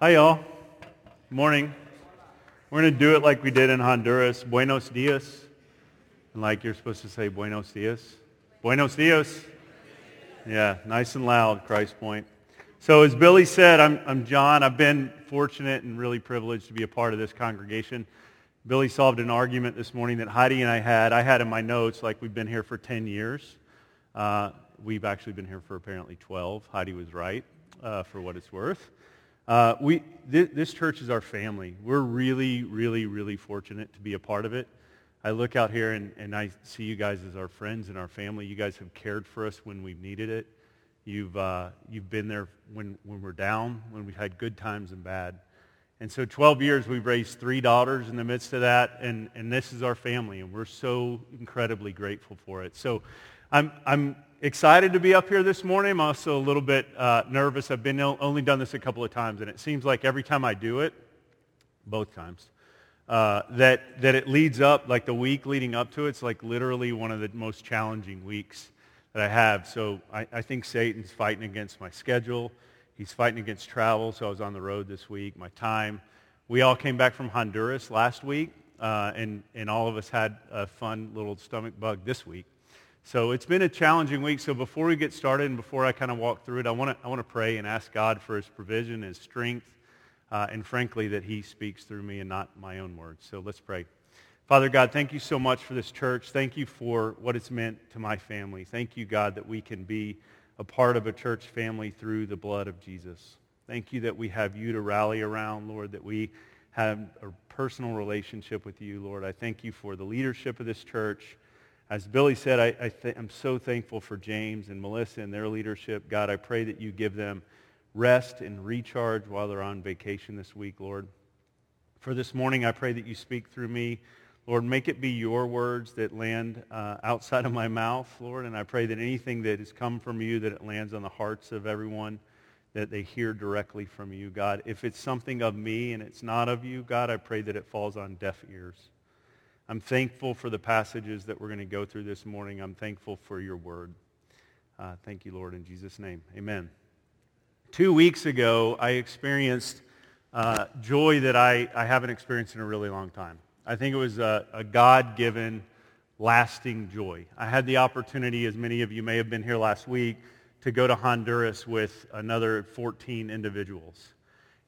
Hi, y'all. Morning. We're going to do it like we did in Honduras. Buenos dias. And like you're supposed to say buenos dias. Buenos dias. Yeah, nice and loud, Christ Point. So as Billy said, I'm, I'm John. I've been fortunate and really privileged to be a part of this congregation. Billy solved an argument this morning that Heidi and I had. I had in my notes like we've been here for 10 years. Uh, we've actually been here for apparently 12. Heidi was right uh, for what it's worth. Uh, we, th- this church is our family. We're really, really, really fortunate to be a part of it. I look out here and, and I see you guys as our friends and our family. You guys have cared for us when we've needed it. You've, uh, you've been there when, when we're down, when we've had good times and bad. And so 12 years, we've raised three daughters in the midst of that, and, and this is our family, and we're so incredibly grateful for it. So I'm, I'm excited to be up here this morning. I'm also a little bit uh, nervous. I've been only done this a couple of times, and it seems like every time I do it, both times, uh, that, that it leads up, like the week leading up to it, it's like literally one of the most challenging weeks that I have. So I, I think Satan's fighting against my schedule. He's fighting against travel, so I was on the road this week, my time. We all came back from Honduras last week, uh, and, and all of us had a fun little stomach bug this week. So it's been a challenging week. So before we get started and before I kind of walk through it, I want to I want to pray and ask God for his provision, his strength, uh, and frankly, that he speaks through me and not my own words. So let's pray. Father God, thank you so much for this church. Thank you for what it's meant to my family. Thank you, God, that we can be a part of a church family through the blood of Jesus. Thank you that we have you to rally around, Lord, that we have a personal relationship with you, Lord. I thank you for the leadership of this church. As Billy said, I, I th- I'm so thankful for James and Melissa and their leadership. God, I pray that you give them rest and recharge while they're on vacation this week, Lord. For this morning, I pray that you speak through me. Lord, make it be your words that land uh, outside of my mouth, Lord. And I pray that anything that has come from you, that it lands on the hearts of everyone, that they hear directly from you, God. If it's something of me and it's not of you, God, I pray that it falls on deaf ears. I'm thankful for the passages that we're going to go through this morning. I'm thankful for your word. Uh, thank you, Lord, in Jesus' name. Amen. Two weeks ago, I experienced uh, joy that I, I haven't experienced in a really long time. I think it was a, a God-given, lasting joy. I had the opportunity, as many of you may have been here last week, to go to Honduras with another 14 individuals.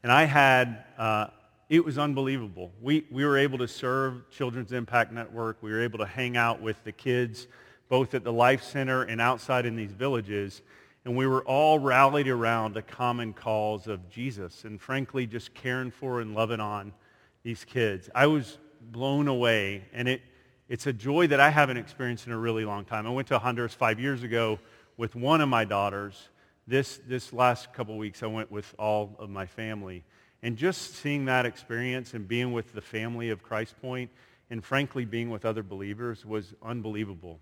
And I had uh, it was unbelievable. We, we were able to serve Children's Impact Network. We were able to hang out with the kids, both at the Life Center and outside in these villages. And we were all rallied around a common cause of Jesus and frankly just caring for and loving on these kids. I was blown away, and it, it's a joy that I haven't experienced in a really long time. I went to Honduras five years ago with one of my daughters. This, this last couple weeks, I went with all of my family. And just seeing that experience and being with the family of Christ Point and frankly being with other believers was unbelievable.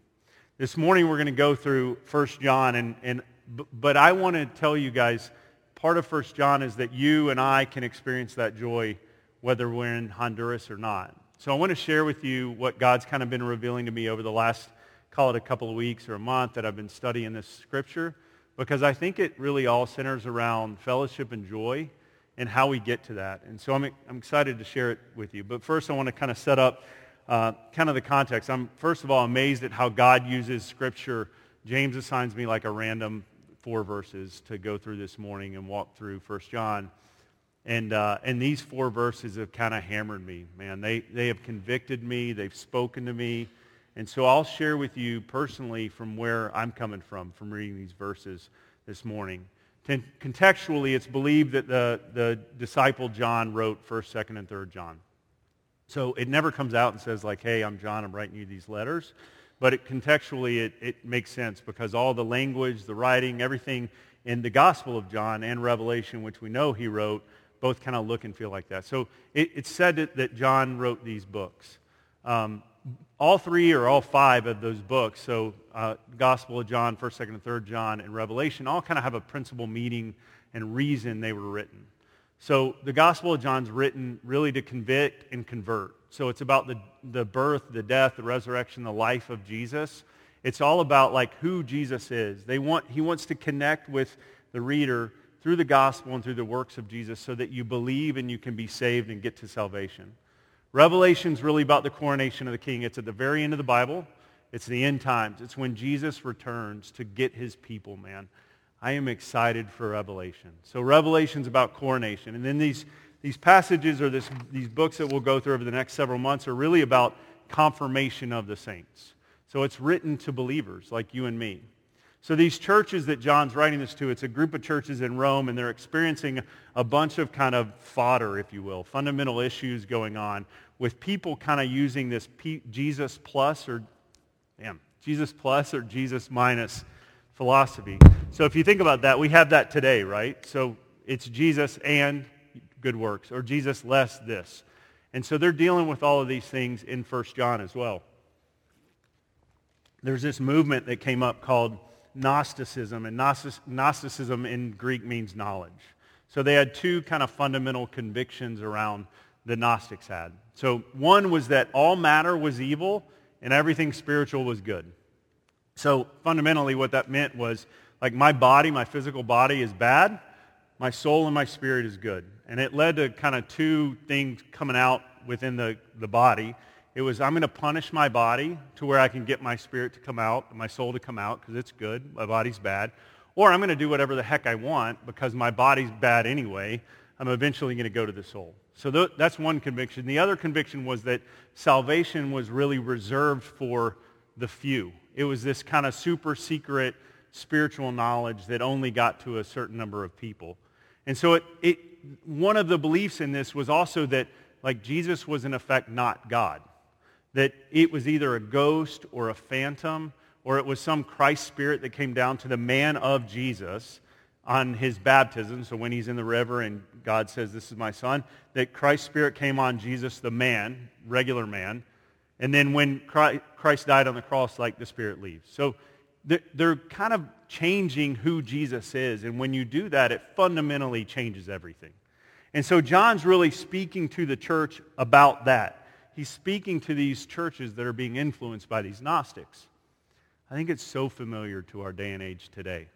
This morning we're going to go through 1 John, and, and, but I want to tell you guys, part of 1 John is that you and I can experience that joy whether we're in Honduras or not. So I want to share with you what God's kind of been revealing to me over the last, call it a couple of weeks or a month that I've been studying this scripture, because I think it really all centers around fellowship and joy and how we get to that. And so I'm, I'm excited to share it with you. But first, I want to kind of set up uh, kind of the context. I'm, first of all, amazed at how God uses Scripture. James assigns me like a random four verses to go through this morning and walk through First John. And, uh, and these four verses have kind of hammered me, man. They, they have convicted me. They've spoken to me. And so I'll share with you personally from where I'm coming from, from reading these verses this morning. Contextually, it's believed that the, the disciple John wrote 1st, 2nd, and 3rd John. So it never comes out and says like, hey, I'm John, I'm writing you these letters. But it, contextually, it, it makes sense because all the language, the writing, everything in the Gospel of John and Revelation, which we know he wrote, both kind of look and feel like that. So it, it's said that, that John wrote these books. Um, all three or all five of those books, so uh, Gospel of John, 1st, 2nd, and 3rd John, and Revelation, all kind of have a principal meaning and reason they were written. So the Gospel of John's written really to convict and convert. So it's about the, the birth, the death, the resurrection, the life of Jesus. It's all about like who Jesus is. They want, he wants to connect with the reader through the gospel and through the works of Jesus so that you believe and you can be saved and get to salvation. Revelation is really about the coronation of the king. It's at the very end of the Bible. It's the end times. It's when Jesus returns to get his people, man. I am excited for Revelation. So Revelation's about coronation. And then these, these passages or this, these books that we'll go through over the next several months are really about confirmation of the saints. So it's written to believers like you and me. So these churches that John's writing this to, it's a group of churches in Rome, and they're experiencing a bunch of kind of fodder, if you will, fundamental issues going on with people kind of using this P- Jesus plus or, damn, Jesus plus or Jesus minus philosophy. So if you think about that, we have that today, right? So it's Jesus and good works, or Jesus less this. And so they're dealing with all of these things in 1 John as well. There's this movement that came up called Gnosticism, and Gnosticism in Greek means knowledge. So they had two kind of fundamental convictions around the Gnostics had. So one was that all matter was evil and everything spiritual was good. So fundamentally what that meant was like my body, my physical body is bad, my soul and my spirit is good. And it led to kind of two things coming out within the, the body. It was I'm going to punish my body to where I can get my spirit to come out, my soul to come out because it's good, my body's bad. Or I'm going to do whatever the heck I want because my body's bad anyway. I'm eventually going to go to the soul. So th- that's one conviction. The other conviction was that salvation was really reserved for the few. It was this kind of super secret spiritual knowledge that only got to a certain number of people. And so it, it, one of the beliefs in this was also that like Jesus was in effect not God that it was either a ghost or a phantom or it was some Christ spirit that came down to the man of Jesus on his baptism. So when he's in the river and God says, this is my son, that Christ's spirit came on Jesus, the man, regular man. And then when Christ died on the cross, like the spirit leaves. So they're kind of changing who Jesus is. And when you do that, it fundamentally changes everything. And so John's really speaking to the church about that he's speaking to these churches that are being influenced by these Gnostics. I think it's so familiar to our day and age today.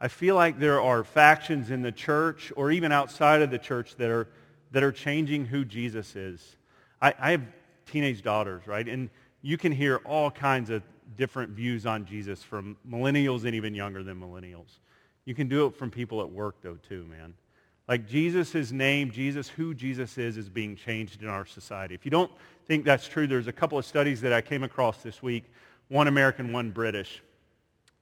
I feel like there are factions in the church or even outside of the church that are, that are changing who Jesus is. I, I have teenage daughters, right? And you can hear all kinds of different views on Jesus from millennials and even younger than millennials. You can do it from people at work, though, too, man. Like Jesus' name, Jesus, who Jesus is, is being changed in our society. If you don't think that's true, there's a couple of studies that I came across this week, one American, one British.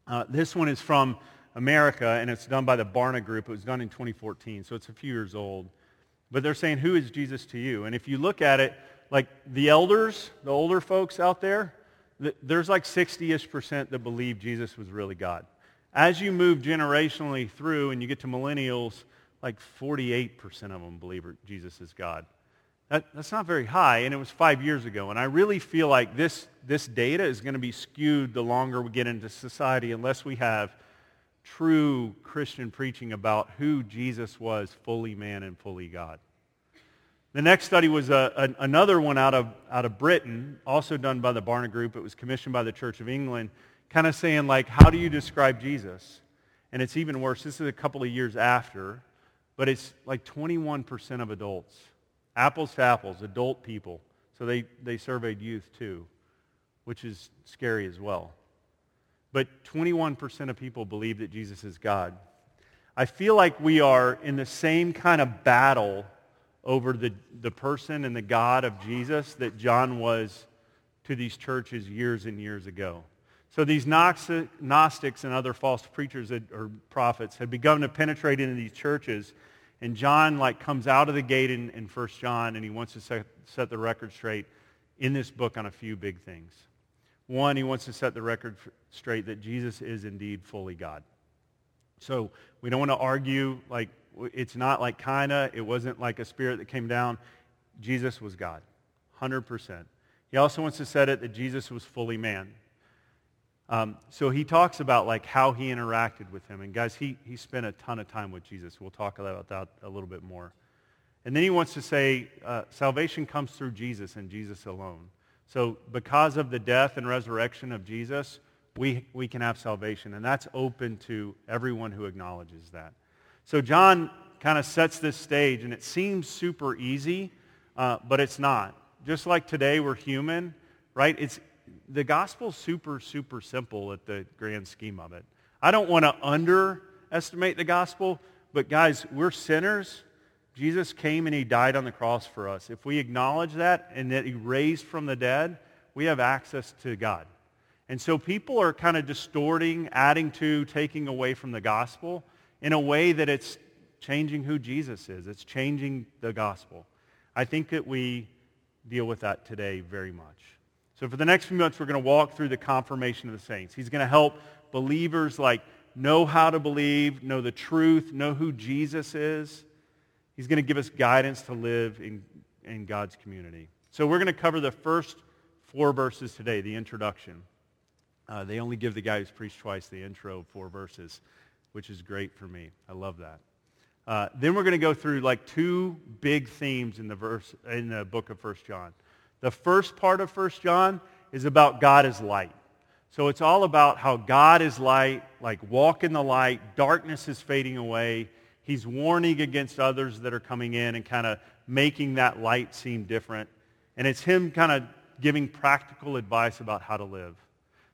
Uh, this one is from America, and it's done by the Barna Group. It was done in 2014, so it's a few years old. But they're saying, who is Jesus to you? And if you look at it, like the elders, the older folks out there, there's like 60-ish percent that believe Jesus was really God. As you move generationally through and you get to millennials, like 48% of them believe Jesus is God. That, that's not very high, and it was five years ago. And I really feel like this, this data is going to be skewed the longer we get into society unless we have true Christian preaching about who Jesus was, fully man and fully God. The next study was uh, a, a, another one out of, out of Britain, also done by the Barna Group. It was commissioned by the Church of England, kind of saying, like, how do you describe Jesus? And it's even worse. This is a couple of years after but it's like 21% of adults. Apples to apples, adult people. So they, they surveyed youth too, which is scary as well. But 21% of people believe that Jesus is God. I feel like we are in the same kind of battle over the, the person and the God of Jesus that John was to these churches years and years ago. So these Gnostics and other false preachers or prophets had begun to penetrate into these churches. And John like comes out of the gate in, in 1 John and he wants to set, set the record straight in this book on a few big things. One, he wants to set the record straight that Jesus is indeed fully God. So we don't want to argue like it's not like kinda, it wasn't like a spirit that came down. Jesus was God, 100%. He also wants to set it that Jesus was fully man. Um, so he talks about like how he interacted with him. And guys, he, he spent a ton of time with Jesus. We'll talk about that a little bit more. And then he wants to say uh, salvation comes through Jesus and Jesus alone. So because of the death and resurrection of Jesus, we, we can have salvation. And that's open to everyone who acknowledges that. So John kind of sets this stage, and it seems super easy, uh, but it's not. Just like today, we're human, right? It's the gospel's super, super simple at the grand scheme of it. I don't want to underestimate the gospel, but guys, we're sinners. Jesus came and he died on the cross for us. If we acknowledge that and that he raised from the dead, we have access to God. And so people are kind of distorting, adding to, taking away from the gospel in a way that it's changing who Jesus is. It's changing the gospel. I think that we deal with that today very much. So for the next few months, we're going to walk through the confirmation of the saints. He's going to help believers like know how to believe, know the truth, know who Jesus is. He's going to give us guidance to live in, in God's community. So we're going to cover the first four verses today, the introduction. Uh, they only give the guy who's preached twice the intro of four verses, which is great for me. I love that. Uh, then we're going to go through like two big themes in the verse in the book of First John. The first part of First John is about God as light. So it's all about how God is light, like walk in the light, darkness is fading away. He's warning against others that are coming in and kind of making that light seem different. And it's him kind of giving practical advice about how to live.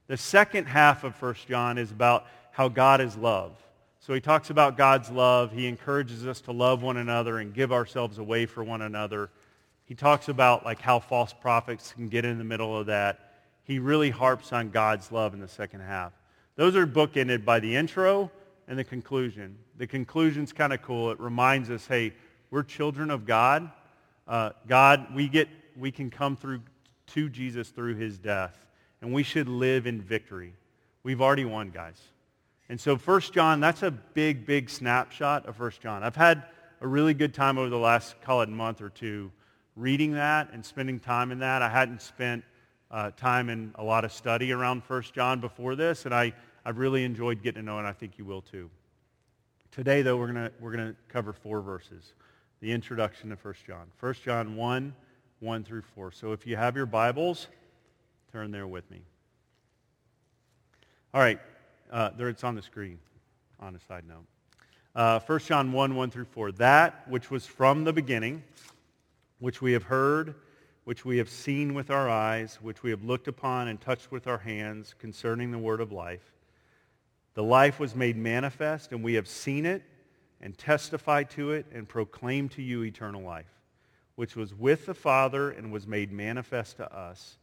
The second half of 1 John is about how God is love. So he talks about God's love. He encourages us to love one another and give ourselves away for one another. He talks about like how false prophets can get in the middle of that he really harps on God's love in the second half. Those are bookended by the intro and the conclusion. The conclusion's kind of cool. It reminds us, hey, we're children of God. Uh, God, we get, we can come through to Jesus through his death, and we should live in victory. We've already won, guys. And so 1 John, that's a big, big snapshot of 1 John. I've had a really good time over the last, call it month or two, reading that and spending time in that. I hadn't spent uh, time in a lot of study around First John before this, and I, I've really enjoyed getting to know it, and I think you will too. Today, though, we're going we're gonna cover four verses. The introduction to First John. First John 1, 1 through 4. So if you have your Bibles, turn there with me. All right, uh, there it's on the screen, on a side note. Uh, 1 John 1, 1 through 4. That which was from the beginning, which we have heard which we have seen with our eyes, which we have looked upon and touched with our hands concerning the word of life. The life was made manifest, and we have seen it and testified to it and proclaimed to you eternal life, which was with the Father and was made manifest to us.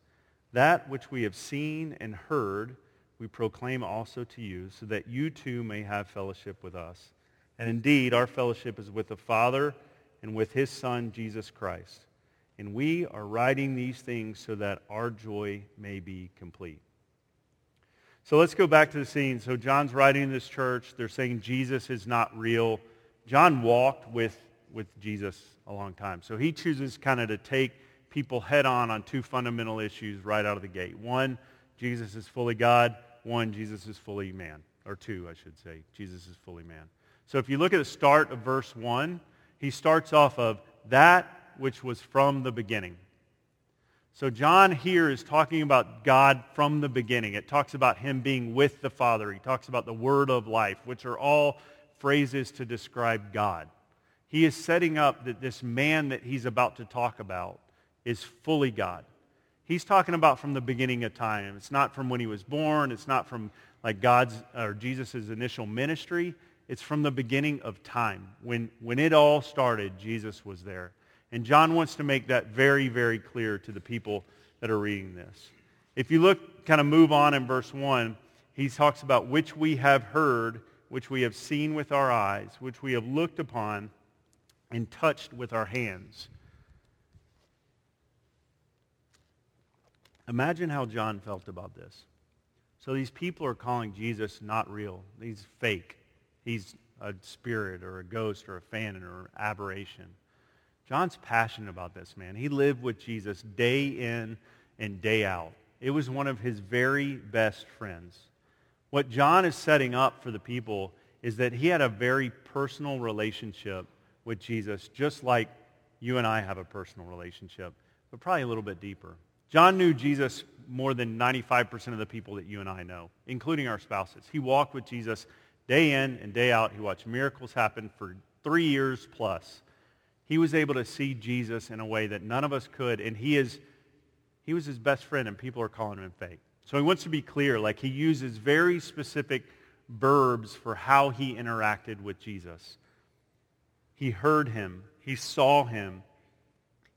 That which we have seen and heard, we proclaim also to you, so that you too may have fellowship with us. And indeed, our fellowship is with the Father and with his Son, Jesus Christ. And we are writing these things so that our joy may be complete. So let's go back to the scene. So John's writing in this church. They're saying Jesus is not real. John walked with, with Jesus a long time. So he chooses kind of to take people head on on two fundamental issues right out of the gate. One, Jesus is fully God. One, Jesus is fully man. Or two, I should say. Jesus is fully man. So if you look at the start of verse 1, he starts off of that which was from the beginning. So John here is talking about God from the beginning. It talks about him being with the Father. He talks about the word of life, which are all phrases to describe God. He is setting up that this man that he's about to talk about is fully God. He's talking about from the beginning of time. It's not from when he was born. It's not from like God's or Jesus' initial ministry. It's from the beginning of time. When, when it all started, Jesus was there. And John wants to make that very, very clear to the people that are reading this. If you look, kind of move on in verse 1, he talks about which we have heard, which we have seen with our eyes, which we have looked upon and touched with our hands. Imagine how John felt about this. So these people are calling Jesus not real. He's fake. He's a spirit or a ghost or a phantom or aberration. John's passionate about this, man. He lived with Jesus day in and day out. It was one of his very best friends. What John is setting up for the people is that he had a very personal relationship with Jesus, just like you and I have a personal relationship, but probably a little bit deeper. John knew Jesus more than 95% of the people that you and I know, including our spouses. He walked with Jesus Day in and day out, he watched miracles happen for three years plus. He was able to see Jesus in a way that none of us could, and he is he was his best friend, and people are calling him fake. So he wants to be clear, like he uses very specific verbs for how he interacted with Jesus. He heard him. He saw him.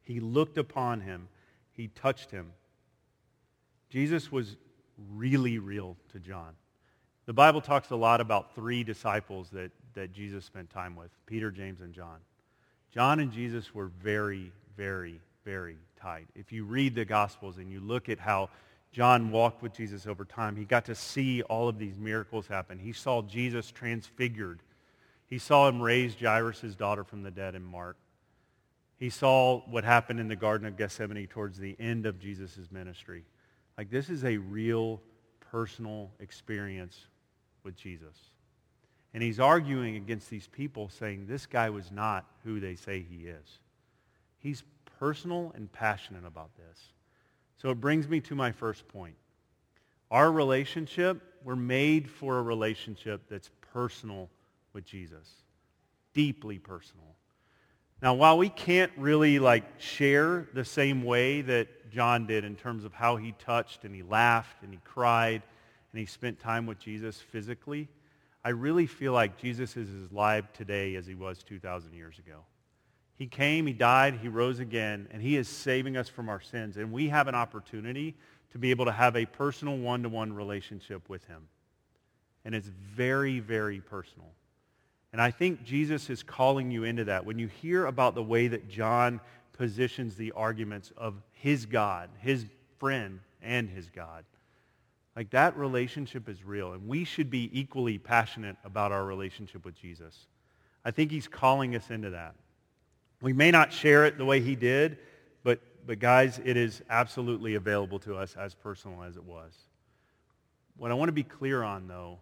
He looked upon him. He touched him. Jesus was really real to John. The Bible talks a lot about three disciples that, that Jesus spent time with, Peter, James, and John. John and Jesus were very, very, very tight. If you read the Gospels and you look at how John walked with Jesus over time, he got to see all of these miracles happen. He saw Jesus transfigured. He saw him raise Jairus' daughter from the dead in Mark. He saw what happened in the Garden of Gethsemane towards the end of Jesus' ministry. Like this is a real personal experience with Jesus. And he's arguing against these people saying this guy was not who they say he is. He's personal and passionate about this. So it brings me to my first point. Our relationship, we're made for a relationship that's personal with Jesus. Deeply personal. Now, while we can't really like share the same way that John did in terms of how he touched and he laughed and he cried and he spent time with Jesus physically, I really feel like Jesus is as live today as he was 2,000 years ago. He came, he died, he rose again, and he is saving us from our sins. And we have an opportunity to be able to have a personal one-to-one relationship with him. And it's very, very personal. And I think Jesus is calling you into that. When you hear about the way that John positions the arguments of his God, his friend, and his God, like that relationship is real. And we should be equally passionate about our relationship with Jesus. I think he's calling us into that. We may not share it the way he did, but, but guys, it is absolutely available to us as personal as it was. What I want to be clear on, though,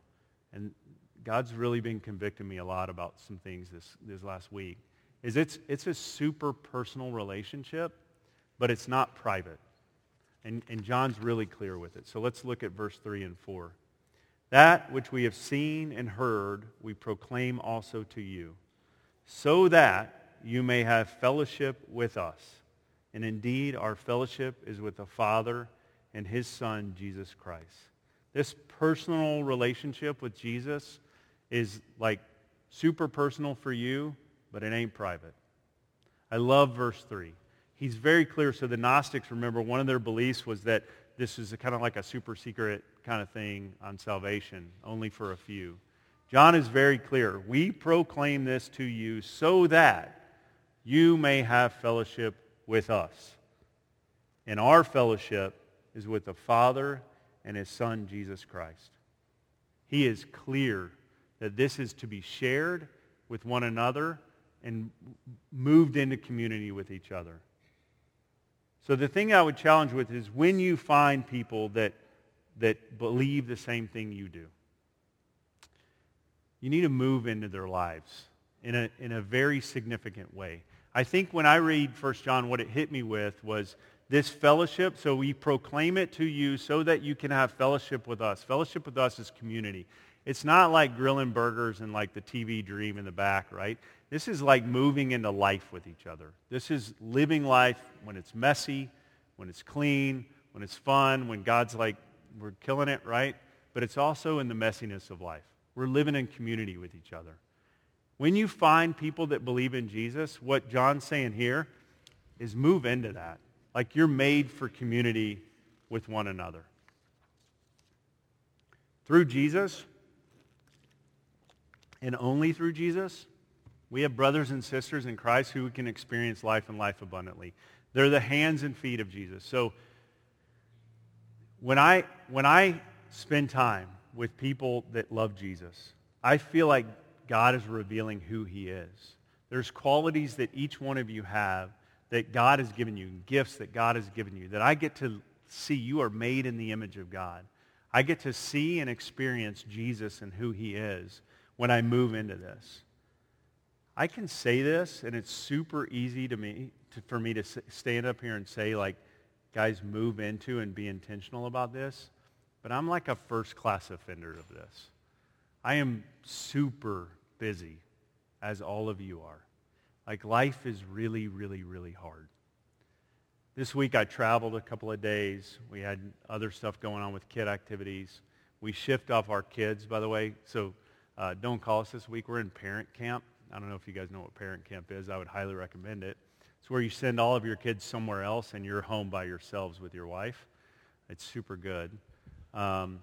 and God's really been convicting me a lot about some things this, this last week, is it's, it's a super personal relationship, but it's not private. And, and John's really clear with it. So let's look at verse 3 and 4. That which we have seen and heard, we proclaim also to you, so that you may have fellowship with us. And indeed, our fellowship is with the Father and his Son, Jesus Christ. This personal relationship with Jesus is like super personal for you, but it ain't private. I love verse 3. He's very clear. So the Gnostics, remember, one of their beliefs was that this is kind of like a super secret kind of thing on salvation, only for a few. John is very clear. We proclaim this to you so that you may have fellowship with us. And our fellowship is with the Father and his Son, Jesus Christ. He is clear that this is to be shared with one another and moved into community with each other. So the thing I would challenge with is when you find people that, that believe the same thing you do, you need to move into their lives in a, in a very significant way. I think when I read 1 John, what it hit me with was this fellowship. So we proclaim it to you so that you can have fellowship with us. Fellowship with us is community. It's not like grilling burgers and like the TV dream in the back, right? This is like moving into life with each other. This is living life when it's messy, when it's clean, when it's fun, when God's like, we're killing it, right? But it's also in the messiness of life. We're living in community with each other. When you find people that believe in Jesus, what John's saying here is move into that. Like you're made for community with one another. Through Jesus, and only through Jesus, we have brothers and sisters in Christ who can experience life and life abundantly. They're the hands and feet of Jesus. So when I, when I spend time with people that love Jesus, I feel like God is revealing who he is. There's qualities that each one of you have that God has given you, gifts that God has given you, that I get to see you are made in the image of God. I get to see and experience Jesus and who he is when I move into this. I can say this, and it's super easy to me to, for me to stand up here and say, like, guys, move into and be intentional about this. But I'm like a first-class offender of this. I am super busy, as all of you are. Like life is really, really, really hard. This week I traveled a couple of days. We had other stuff going on with kid activities. We shift off our kids, by the way. So uh, don't call us this week. We're in parent camp. I don't know if you guys know what parent camp is. I would highly recommend it. It's where you send all of your kids somewhere else and you're home by yourselves with your wife. It's super good. Um,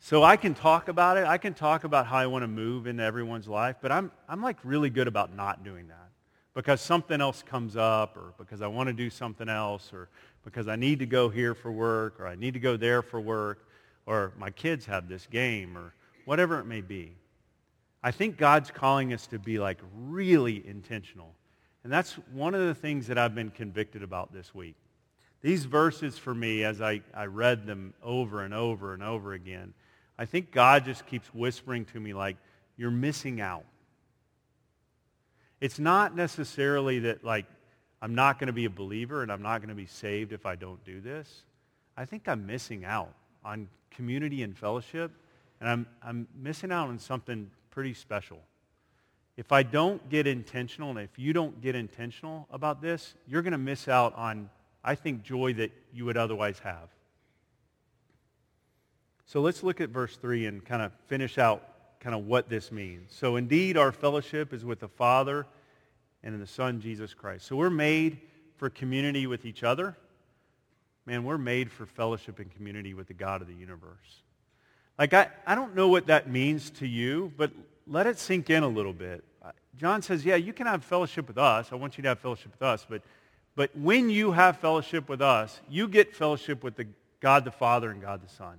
so I can talk about it. I can talk about how I want to move into everyone's life, but I'm, I'm like really good about not doing that because something else comes up or because I want to do something else or because I need to go here for work or I need to go there for work or my kids have this game or whatever it may be. I think God's calling us to be like really intentional. And that's one of the things that I've been convicted about this week. These verses for me, as I, I read them over and over and over again, I think God just keeps whispering to me like, you're missing out. It's not necessarily that like I'm not going to be a believer and I'm not going to be saved if I don't do this. I think I'm missing out on community and fellowship, and I'm, I'm missing out on something pretty special. If I don't get intentional, and if you don't get intentional about this, you're going to miss out on, I think, joy that you would otherwise have. So let's look at verse 3 and kind of finish out kind of what this means. So indeed, our fellowship is with the Father and in the Son, Jesus Christ. So we're made for community with each other. Man, we're made for fellowship and community with the God of the universe. Like, I, I don't know what that means to you, but let it sink in a little bit. Uh, John says, yeah, you can have fellowship with us. I want you to have fellowship with us. But, but when you have fellowship with us, you get fellowship with the God the Father and God the Son.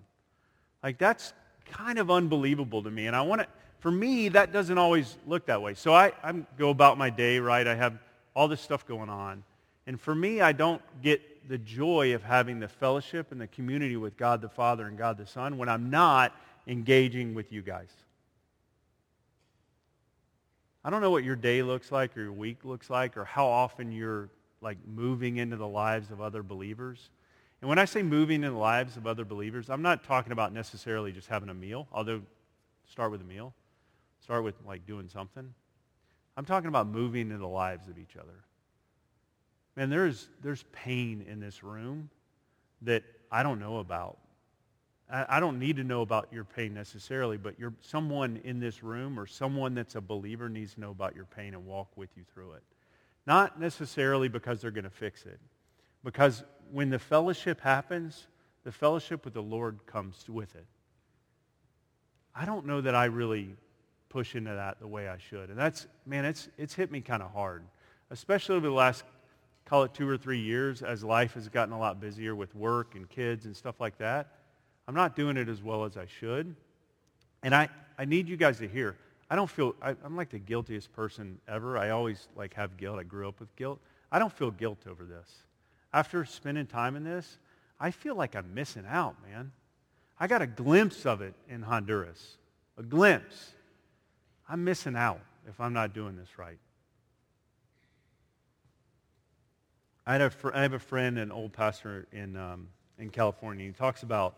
Like, that's kind of unbelievable to me. And I want to, for me, that doesn't always look that way. So I, I go about my day, right? I have all this stuff going on. And for me, I don't get the joy of having the fellowship and the community with God the Father and God the Son when I'm not engaging with you guys. I don't know what your day looks like or your week looks like or how often you're like moving into the lives of other believers. And when I say moving in the lives of other believers, I'm not talking about necessarily just having a meal, although start with a meal. Start with like doing something. I'm talking about moving into the lives of each other. Man, there's, there's pain in this room that I don't know about. I, I don't need to know about your pain necessarily, but you're, someone in this room or someone that's a believer needs to know about your pain and walk with you through it. Not necessarily because they're going to fix it. Because when the fellowship happens, the fellowship with the Lord comes with it. I don't know that I really push into that the way I should. And that's, man, it's, it's hit me kind of hard, especially over the last, call it two or three years as life has gotten a lot busier with work and kids and stuff like that. I'm not doing it as well as I should. And I, I need you guys to hear. I don't feel, I, I'm like the guiltiest person ever. I always like have guilt. I grew up with guilt. I don't feel guilt over this. After spending time in this, I feel like I'm missing out, man. I got a glimpse of it in Honduras. A glimpse. I'm missing out if I'm not doing this right. I, had a fr- I have a friend, an old pastor in, um, in California. He talks about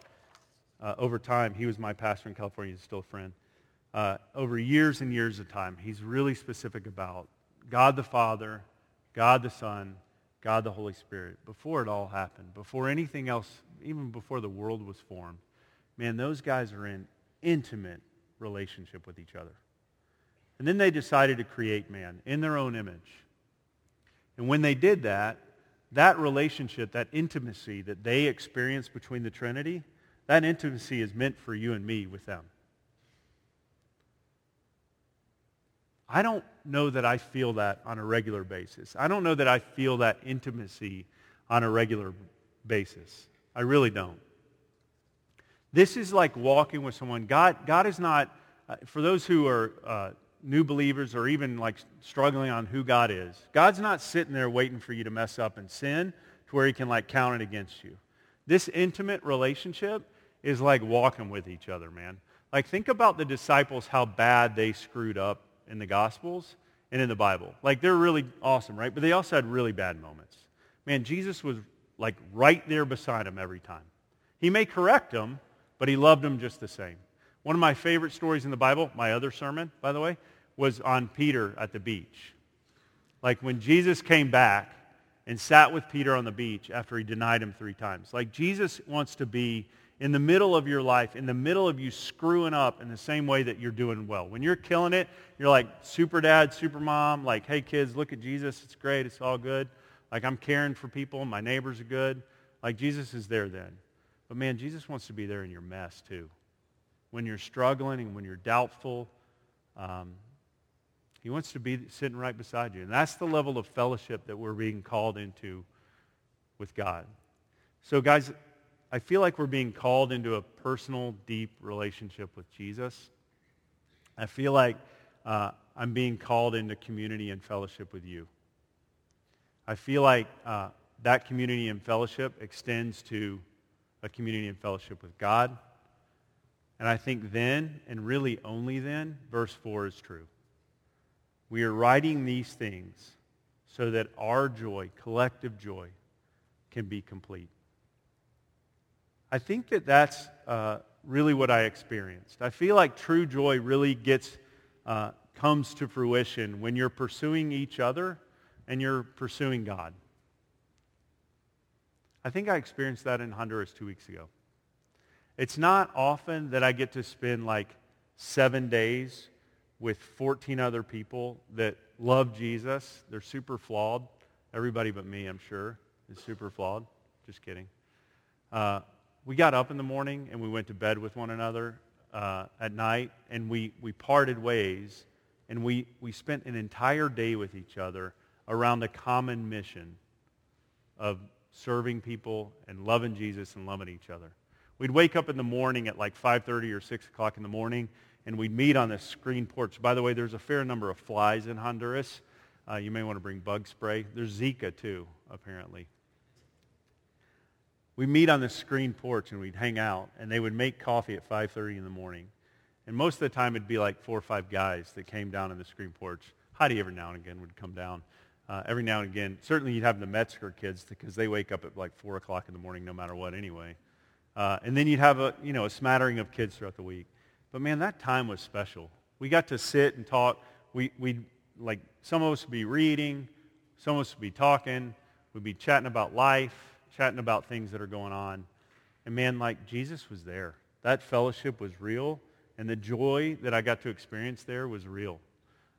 uh, over time, he was my pastor in California, he's still a friend. Uh, over years and years of time, he's really specific about God the Father, God the Son, God the Holy Spirit, before it all happened, before anything else, even before the world was formed. Man, those guys are in intimate relationship with each other. And then they decided to create man in their own image. And when they did that, that relationship, that intimacy that they experience between the Trinity, that intimacy is meant for you and me with them. I don't know that I feel that on a regular basis. I don't know that I feel that intimacy on a regular basis. I really don't. This is like walking with someone. God, God is not, uh, for those who are uh, new believers or even like struggling on who God is, God's not sitting there waiting for you to mess up and sin to where he can like count it against you. This intimate relationship is like walking with each other, man. Like think about the disciples, how bad they screwed up in the Gospels and in the Bible. Like they're really awesome, right? But they also had really bad moments. Man, Jesus was like right there beside them every time. He may correct them, but he loved them just the same. One of my favorite stories in the Bible, my other sermon, by the way, was on Peter at the beach. Like when Jesus came back and sat with Peter on the beach after he denied him three times. Like Jesus wants to be in the middle of your life, in the middle of you screwing up in the same way that you're doing well. When you're killing it, you're like super dad, super mom, like, hey kids, look at Jesus. It's great. It's all good. Like I'm caring for people. My neighbors are good. Like Jesus is there then. But man, Jesus wants to be there in your mess too. When you're struggling and when you're doubtful, um, he wants to be sitting right beside you. And that's the level of fellowship that we're being called into with God. So guys, I feel like we're being called into a personal, deep relationship with Jesus. I feel like uh, I'm being called into community and fellowship with you. I feel like uh, that community and fellowship extends to a community and fellowship with God. And I think then, and really only then, verse 4 is true. We are writing these things so that our joy, collective joy, can be complete. I think that that's uh, really what I experienced. I feel like true joy really gets, uh, comes to fruition when you're pursuing each other and you're pursuing God. I think I experienced that in Honduras two weeks ago. It's not often that I get to spend like seven days with 14 other people that love Jesus. They're super flawed. Everybody but me, I'm sure, is super flawed. Just kidding. Uh, we got up in the morning and we went to bed with one another uh, at night, and we, we parted ways, and we, we spent an entire day with each other around a common mission of serving people and loving Jesus and loving each other. We'd wake up in the morning at like 5.30 or 6 o'clock in the morning, and we'd meet on this screen porch. By the way, there's a fair number of flies in Honduras. Uh, you may want to bring bug spray. There's Zika, too, apparently we meet on the screen porch and we'd hang out, and they would make coffee at 5.30 in the morning. And most of the time it'd be like four or five guys that came down on the screen porch. Heidi every now and again would come down. Uh, every now and again, certainly you'd have the Metzger kids because they wake up at like 4 o'clock in the morning no matter what anyway. Uh, and then you'd have a, you know, a smattering of kids throughout the week. But man, that time was special. We got to sit and talk. We, we'd, like, some of us would be reading. Some of us would be talking. We'd be chatting about life chatting about things that are going on. And man, like Jesus was there. That fellowship was real, and the joy that I got to experience there was real.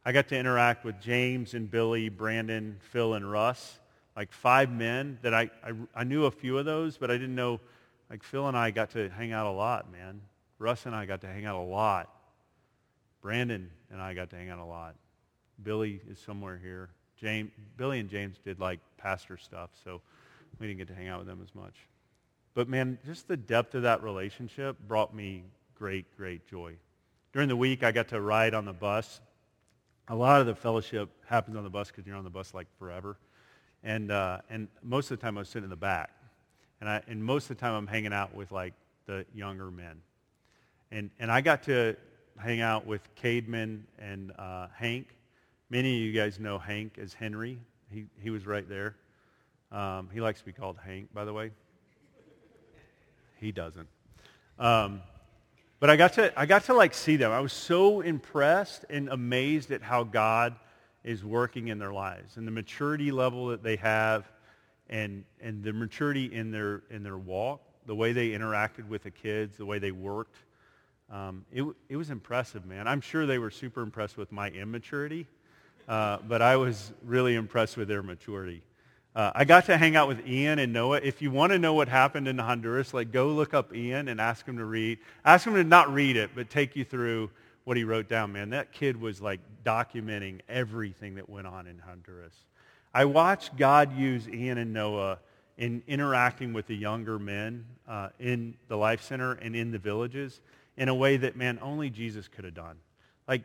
I got to interact with James and Billy, Brandon, Phil, and Russ, like five men that I, I, I knew a few of those, but I didn't know, like Phil and I got to hang out a lot, man. Russ and I got to hang out a lot. Brandon and I got to hang out a lot. Billy is somewhere here. James, Billy and James did like pastor stuff, so we didn't get to hang out with them as much. But man, just the depth of that relationship brought me great, great joy. During the week, I got to ride on the bus. A lot of the fellowship happens on the bus because you're on the bus like forever. And, uh, and most of the time I was sitting in the back. And, I, and most of the time I'm hanging out with like the younger men. And, and I got to hang out with Cademan and uh, Hank. Many of you guys know Hank as Henry. He, he was right there. Um, he likes to be called Hank, by the way. He doesn't. Um, but I got to, I got to like see them. I was so impressed and amazed at how God is working in their lives and the maturity level that they have and, and the maturity in their, in their walk, the way they interacted with the kids, the way they worked. Um, it, it was impressive, man. I'm sure they were super impressed with my immaturity, uh, but I was really impressed with their maturity. Uh, I got to hang out with Ian and Noah. If you want to know what happened in Honduras, like go look up Ian and ask him to read. Ask him to not read it, but take you through what he wrote down. Man, that kid was like documenting everything that went on in Honduras. I watched God use Ian and Noah in interacting with the younger men uh, in the Life Center and in the villages in a way that, man, only Jesus could have done. Like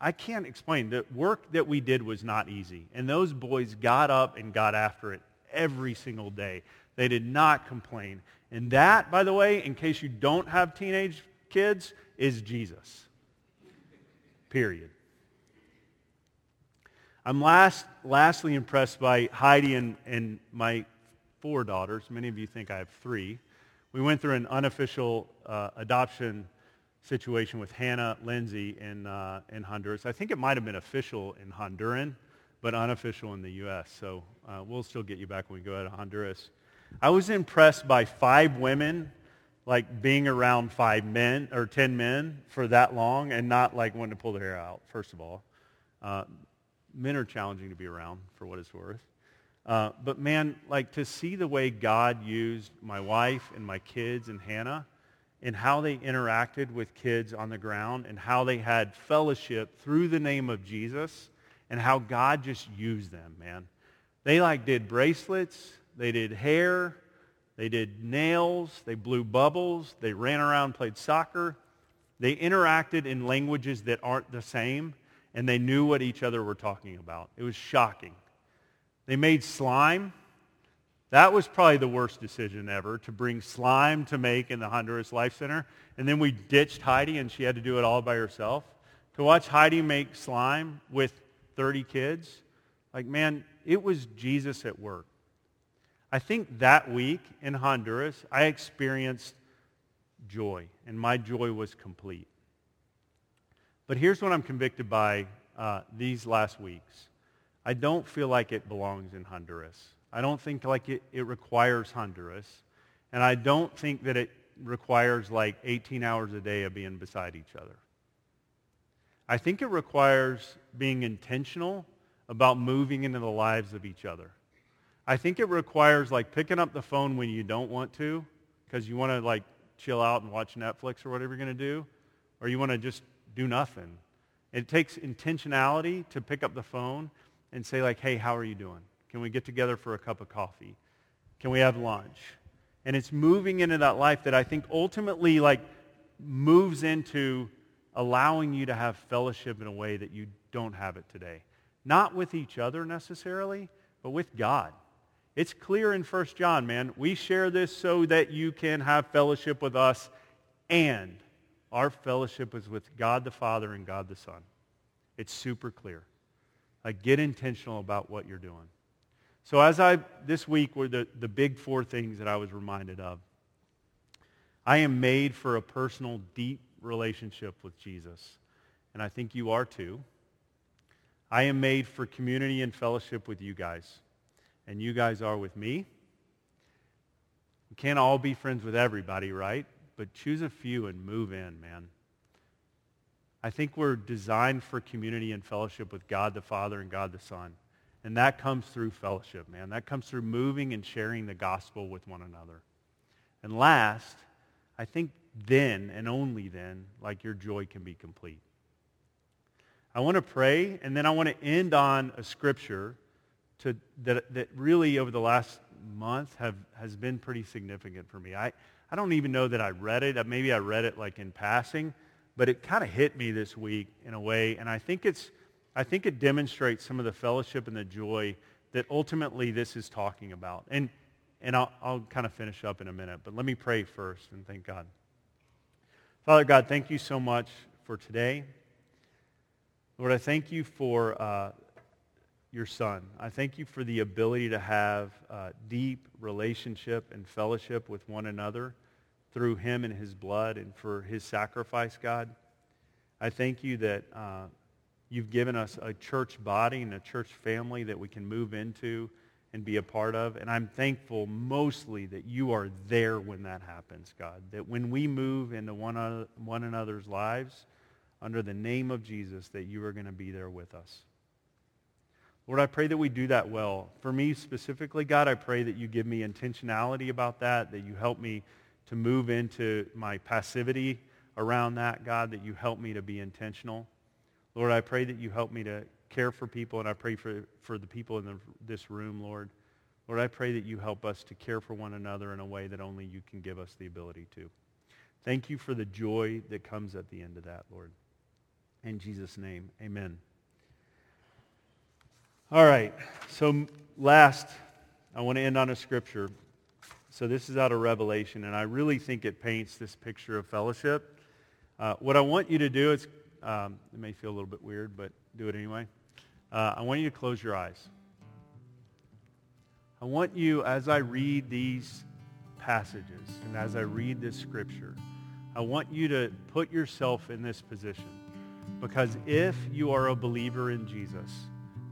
I can't explain. The work that we did was not easy. And those boys got up and got after it every single day. They did not complain. And that, by the way, in case you don't have teenage kids, is Jesus. Period. I'm last, lastly impressed by Heidi and, and my four daughters. Many of you think I have three. We went through an unofficial uh, adoption situation with Hannah Lindsay in, uh, in Honduras. I think it might have been official in Honduran, but unofficial in the U.S. So uh, we'll still get you back when we go out of Honduras. I was impressed by five women like being around five men or ten men for that long and not like wanting to pull their hair out, first of all. Uh, men are challenging to be around for what it's worth. Uh, but man, like to see the way God used my wife and my kids and Hannah and how they interacted with kids on the ground and how they had fellowship through the name of Jesus and how God just used them, man. They like did bracelets, they did hair, they did nails, they blew bubbles, they ran around, played soccer. They interacted in languages that aren't the same, and they knew what each other were talking about. It was shocking. They made slime. That was probably the worst decision ever, to bring slime to make in the Honduras Life Center. And then we ditched Heidi, and she had to do it all by herself. To watch Heidi make slime with 30 kids, like, man, it was Jesus at work. I think that week in Honduras, I experienced joy, and my joy was complete. But here's what I'm convicted by uh, these last weeks. I don't feel like it belongs in Honduras. I don't think like it, it requires Honduras. And I don't think that it requires like 18 hours a day of being beside each other. I think it requires being intentional about moving into the lives of each other. I think it requires like picking up the phone when you don't want to because you want to like chill out and watch Netflix or whatever you're going to do, or you want to just do nothing. It takes intentionality to pick up the phone and say like, hey, how are you doing? Can we get together for a cup of coffee? Can we have lunch? And it's moving into that life that I think ultimately like moves into allowing you to have fellowship in a way that you don't have it today. Not with each other necessarily, but with God. It's clear in 1 John, man. We share this so that you can have fellowship with us and our fellowship is with God the Father and God the Son. It's super clear. Like, get intentional about what you're doing. So as I, this week were the, the big four things that I was reminded of. I am made for a personal, deep relationship with Jesus. And I think you are too. I am made for community and fellowship with you guys. And you guys are with me. We can't all be friends with everybody, right? But choose a few and move in, man. I think we're designed for community and fellowship with God the Father and God the Son. And that comes through fellowship, man. That comes through moving and sharing the gospel with one another. And last, I think then and only then, like your joy can be complete. I want to pray, and then I want to end on a scripture to, that, that really over the last month have, has been pretty significant for me. I, I don't even know that I read it. Maybe I read it like in passing, but it kind of hit me this week in a way, and I think it's I think it demonstrates some of the fellowship and the joy that ultimately this is talking about. And and I'll, I'll kind of finish up in a minute, but let me pray first and thank God. Father God, thank you so much for today. Lord, I thank you for uh, your son. I thank you for the ability to have uh, deep relationship and fellowship with one another through him and his blood and for his sacrifice, God. I thank you that uh, you've given us a church body and a church family that we can move into and be a part of. And I'm thankful mostly that you are there when that happens, God. That when we move into one, one another's lives under the name of Jesus, that you are going to be there with us. Lord, I pray that we do that well. For me specifically, God, I pray that you give me intentionality about that, that you help me to move into my passivity around that, God, that you help me to be intentional. Lord, I pray that you help me to care for people, and I pray for, for the people in the, this room, Lord. Lord, I pray that you help us to care for one another in a way that only you can give us the ability to. Thank you for the joy that comes at the end of that, Lord. In Jesus' name, amen. All right, so last, I want to end on a scripture. So this is out of Revelation, and I really think it paints this picture of fellowship. Uh, what I want you to do is, um, it may feel a little bit weird, but do it anyway. Uh, I want you to close your eyes. I want you, as I read these passages and as I read this scripture, I want you to put yourself in this position. Because if you are a believer in Jesus,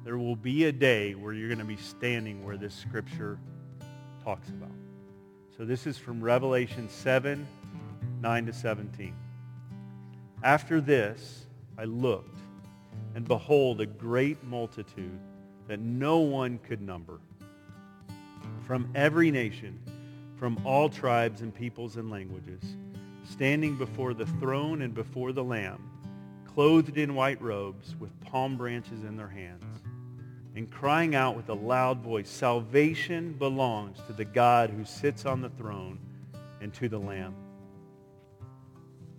there will be a day where you're going to be standing where this scripture talks about. So this is from Revelation 7, 9 to 17. After this, I looked, and behold, a great multitude that no one could number, from every nation, from all tribes and peoples and languages, standing before the throne and before the Lamb, clothed in white robes with palm branches in their hands, and crying out with a loud voice, Salvation belongs to the God who sits on the throne and to the Lamb.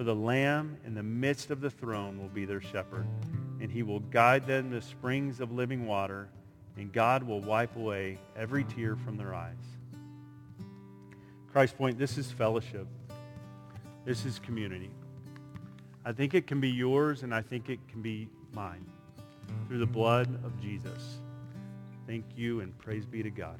For the Lamb in the midst of the throne will be their shepherd, and he will guide them to springs of living water, and God will wipe away every tear from their eyes. Christ Point, this is fellowship. This is community. I think it can be yours, and I think it can be mine through the blood of Jesus. Thank you, and praise be to God.